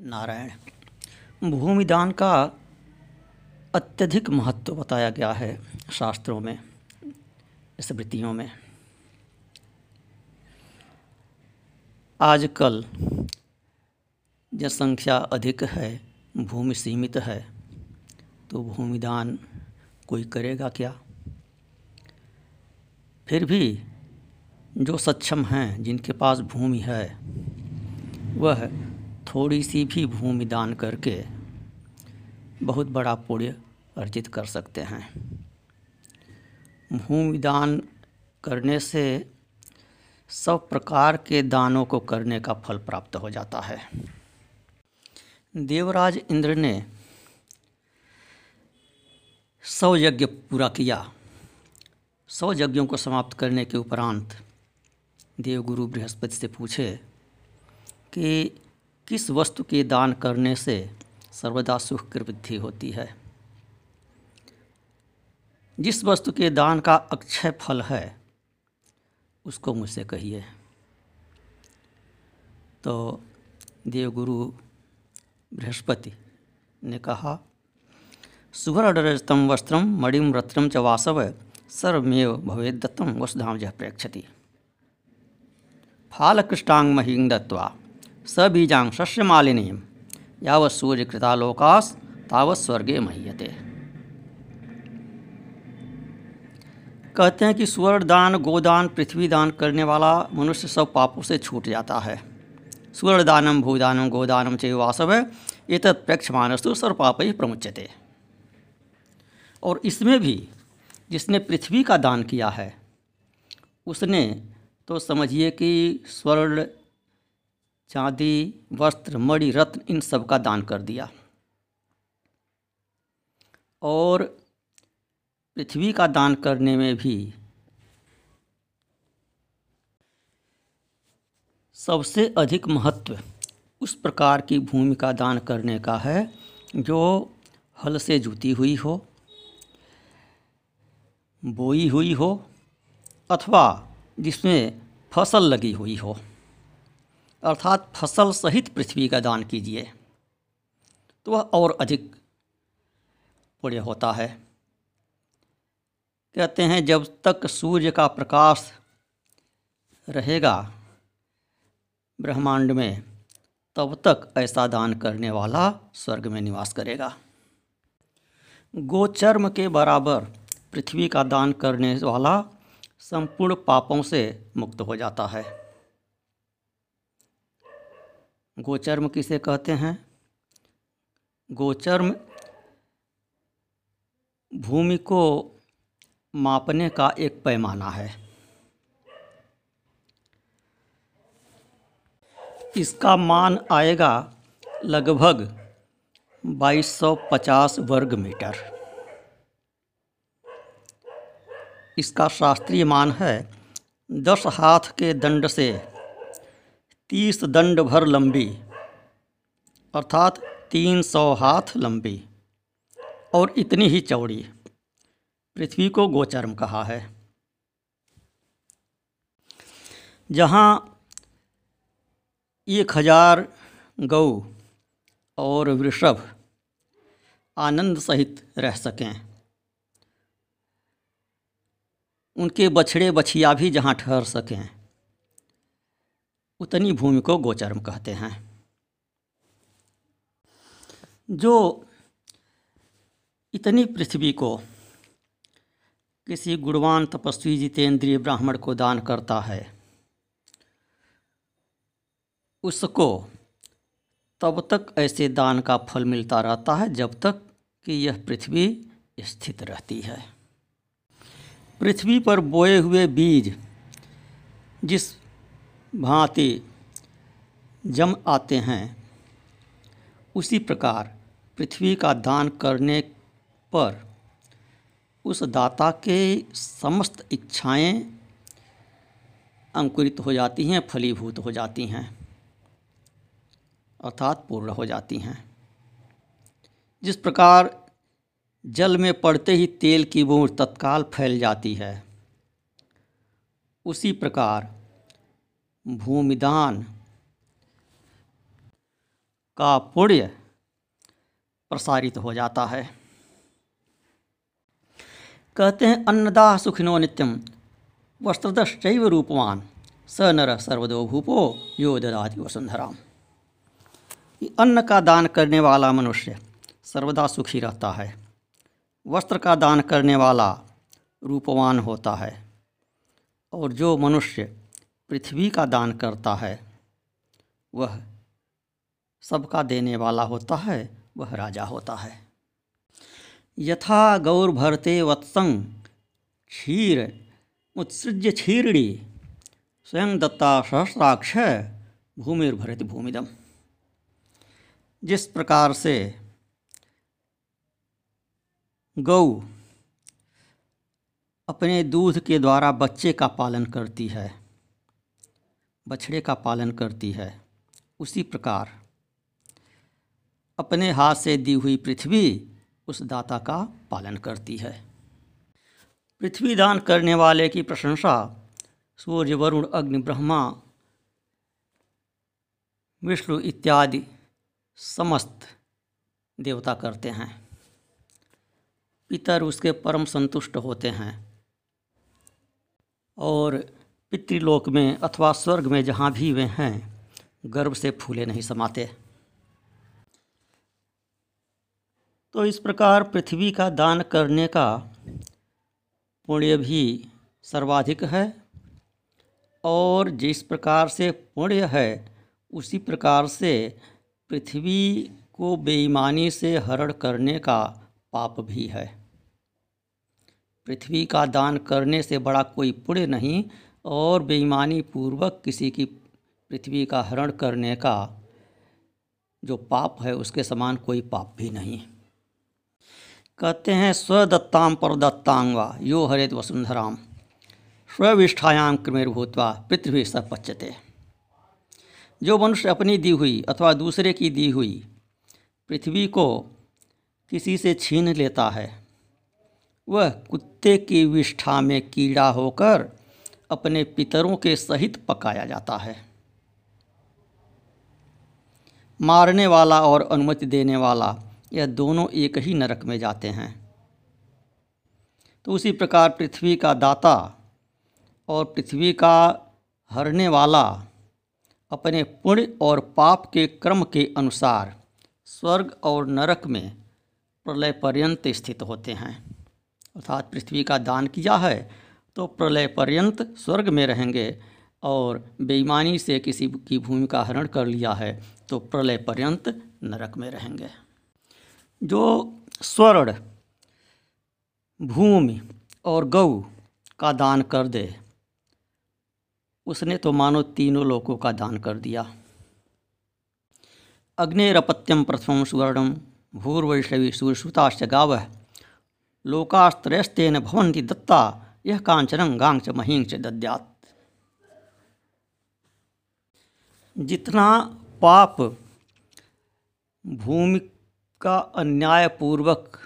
नारायण, भूमिदान का अत्यधिक महत्व बताया गया है शास्त्रों में, स्मृतियों में। आजकल जनसंख्या अधिक है, भूमि सीमित है तो भूमिदान कोई करेगा क्या? फिर भी जो सक्षम हैं, जिनके पास भूमि है, वह थोड़ी सी भी भूमि दान करके बहुत बड़ा पुण्य अर्जित कर सकते हैं। भूमि दान करने से सब प्रकार के दानों को करने का फल प्राप्त हो जाता है। देवराज इंद्र ने सौ यज्ञ पूरा किया। सौ यज्ञों को समाप्त करने के उपरांत देवगुरु बृहस्पति से पूछे कि किस वस्तु के दान करने से सर्वदा सुख की वृद्धि होती है? जिस वस्तु के दान का अक्षय फल है, उसको मुझसे कहिए। तो देवगुरु बृहस्पति ने कहा, सुवर्णरजतम वस्त्रम मणिम रत्नम च वासव सर्वमेव भवेद दत्तम वसुधाम जह प्रेक्षति। फालकृष्टांग महींग दत्वा शस्य मालिनी यावत सूर्य कृतालोकास तावत स्वर्गे मह्यते। कहते हैं कि स्वर्ण दान गोदान पृथ्वी दान करने वाला मनुष्य सब पापों से छूट जाता है। स्वर्ण दानम भूदानम, गोदानम चे वासव ये तत्प्रेक्ष मानस्तु सर्व पाप ही प्रमुचते और इसमें भी जिसने पृथ्वी का दान किया है, उसने तो समझिए कि स्वर्ण चांदी, वस्त्र, मणि, रत्न, इन सब का दान कर दिया। और पृथ्वी का दान करने में भी सबसे अधिक महत्व उस प्रकार की भूमि का दान करने का है जो हल से जुती हुई हो, बोई हुई हो अथवा जिसमें फ़सल लगी हुई हो। अर्थात फ़सल सहित पृथ्वी का दान कीजिए तो वह और अधिक पुण्य होता है। कहते हैं, जब तक सूर्य का प्रकाश रहेगा ब्रह्मांड में, तब तक ऐसा दान करने वाला स्वर्ग में निवास करेगा। गोचर्म के बराबर पृथ्वी का दान करने वाला संपूर्ण पापों से मुक्त हो जाता है। गोचर्म किसे कहते हैं? गोचर्म भूमि को मापने का एक पैमाना है। इसका मान आएगा लगभग 2250 वर्ग मीटर। इसका शास्त्रीय मान है दस हाथ के दंड से तीस दंड भर लंबी, अर्थात तीन सौ हाथ लंबी और इतनी ही चौड़ी। पृथ्वी को गोचर्म कहा है। जहाँ एक हज़ार गौ और वृषभ आनंद सहित रह सकें, उनके बछड़े बछिया भी जहाँ ठहर सकें उतनी भूमि को गोचर्म कहते हैं। जो इतनी पृथ्वी को किसी गुणवान तपस्वी जितेंद्रिय ब्राह्मण को दान करता है, उसको तब तक ऐसे दान का फल मिलता रहता है जब तक कि यह पृथ्वी स्थित रहती है। पृथ्वी पर बोए हुए बीज जिस भांति जम आते हैं। उसी प्रकार पृथ्वी का दान करने पर उस दाता के समस्त इच्छाएँ अंकुरित हो जाती हैं, फलीभूत हो जाती हैं, अर्थात पूर्ण हो जाती हैं। जिस प्रकार जल में पड़ते ही तेल की बूंद तत्काल फैल जाती है, उसी प्रकार भूमिदान का पुण्य प्रसारित हो जाता है। कहते हैं, अन्नदाह सुखिनो नित्यम वस्त्रदश्चैव रूपवान, स नर सर्वदो भूपो यो ददाति वसुंधराम अन्न का दान करने वाला मनुष्य सर्वदा सुखी रहता है। वस्त्र का दान करने वाला रूपवान होता है। और जो मनुष्य पृथ्वी का दान करता है, वह सबका देने वाला होता है, वह राजा होता है। यथा गौर भरते वत्संग, क्षीर, उत्सृज्य क्षीरणी स्वयं दत्ता सहस्राक्ष भूमिर्भरत भूमिदम जिस प्रकार से गौ अपने दूध के द्वारा बच्चे का पालन करती है बछड़े का पालन करती है। उसी प्रकार अपने हाथ से दी हुई पृथ्वी उस दाता का पालन करती है। पृथ्वी दान करने वाले की प्रशंसा सूर्य, वरुण, अग्नि, ब्रह्मा, विष्णु इत्यादि समस्त देवता करते हैं। पितर उसके परम संतुष्ट होते हैं और पितृलोक में अथवा स्वर्ग में जहाँ भी वे हैं गर्व से फूले नहीं समाते। तो इस प्रकार पृथ्वी का दान करने का पुण्य भी सर्वाधिक है और जिस प्रकार से पुण्य है, उसी प्रकार से पृथ्वी को बेईमानी से हरण करने का पाप भी है। पृथ्वी का दान करने से बड़ा कोई पुण्य नहीं और बेईमानी पूर्वक किसी की पृथ्वी का हरण करने का जो पाप है, उसके समान कोई पाप भी नहीं कहते हैं स्वदत्ताम परदत्तांग व यो हरित वसुंधराम स्विष्ठायाम क्रमेर्भूतवा पृथ्वी सपच्यते। जो मनुष्य अपनी दी हुई अथवा दूसरे की दी हुई पृथ्वी को किसी से छीन लेता है, वह कुत्ते की विष्ठा में कीड़ा होकर अपने पितरों के सहित पकाया जाता है। मारने वाला और अनुमति देने वाला यह दोनों एक ही नरक में जाते हैं। तो उसी प्रकार पृथ्वी का दाता और पृथ्वी का हरने वाला अपने पुण्य और पाप के क्रम के अनुसार स्वर्ग और नरक में प्रलय पर्यंत स्थित होते हैं। अर्थात पृथ्वी का दान किया है तो प्रलय पर्यंत स्वर्ग में रहेंगे और बेईमानी से किसी की भूमि का हरण कर लिया है तो प्रलय पर्यंत नरक में रहेंगे। जो स्वर्ण भूमि और गौ का दान कर दे, उसने तो मानो तीनों लोकों का दान कर दिया। अग्निरपत्यम प्रथम सुवर्णम भूर्वैष्णवी सूर्यसुताश्च गाव लोकास्त्रयस्तेन भवन्ति दत्ता यह कांचनं गांच महींच दद्यात। जितना पाप भूमि का अन्यायपूर्वक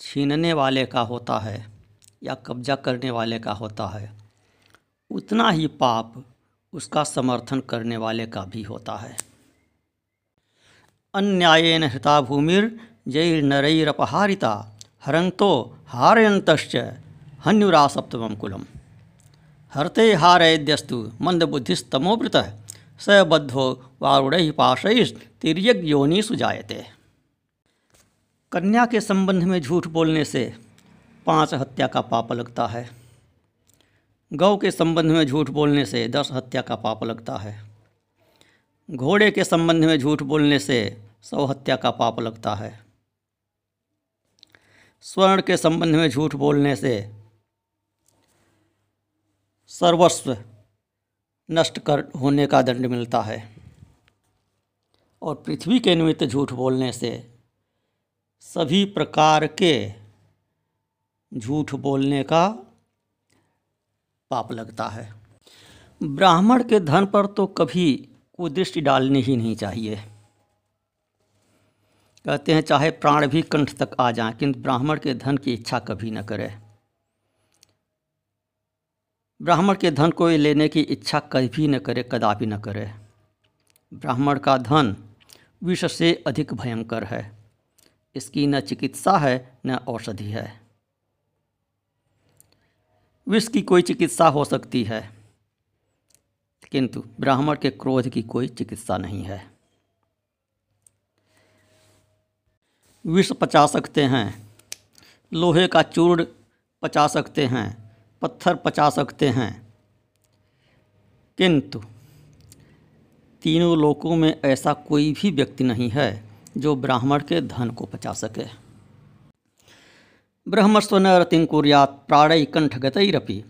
छीनने वाले का होता है या कब्जा करने वाले का होता है, उतना ही पाप उसका समर्थन करने वाले का भी होता है। अन्यायन हृता भूमिर नरैरपहारिता हरंतो हारयंतश्च हन्युरा सप्तम कुलम। हरते हारयद्यस्तु मंदबुद्धिस्तमोवृत, स बद्धो वारुड़ पाशैश तिर्यक योनि सुजायते। कन्या के संबंध में झूठ बोलने से पाँच हत्या का पाप लगता है। गौ के संबंध में झूठ बोलने से दस हत्या का पाप लगता है। घोड़े के संबंध में झूठ बोलने से सौ हत्या का पाप लगता है। स्वर्ण के संबंध में झूठ बोलने से सर्वस्व नष्ट कर होने का दंड मिलता है। और पृथ्वी के निमित्त झूठ बोलने से सभी प्रकार के झूठ बोलने का पाप लगता है। ब्राह्मण के धन पर तो कभी कुदृष्टि डालनी ही नहीं चाहिए। कहते हैं, चाहे प्राण भी कंठ तक आ जाए, किंतु ब्राह्मण के धन की इच्छा कभी न करे। ब्राह्मण के धन को लेने की इच्छा कभी न करे, कदापि न करे। ब्राह्मण का धन विष से अधिक भयंकर है। इसकी न चिकित्सा है, न औषधि है। विष की कोई चिकित्सा हो सकती है, किंतु ब्राह्मण के क्रोध की कोई चिकित्सा नहीं है। विष पचा सकते हैं, लोहे का चूर्ण पचा सकते हैं पत्थर पचा सकते हैं। किंतु तीनों लोकों में ऐसा कोई भी व्यक्ति नहीं है जो ब्राह्मण के धन को पचा सके। ब्रह्मस्व न रतिं कुर्यात् प्राणै कंठगतरपि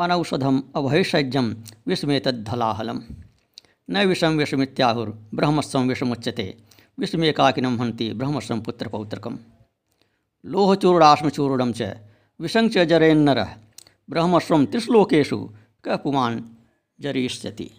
अनौषधम अभयशैज्यम विषमेतद्धलाहलम न विषम विषमित्याहुर ब्रह्मस्व विषमुच्यते। विषमेकाकिनं हन्ति ब्रह्मस्वं पुत्रपौत्रकम्। लोहचूर्णाश्मचूर्णं च विषं च जरेन्नरः ब्रह्मस्वं त्रिश्लोकेषु कः पुमान् जरिष्यति।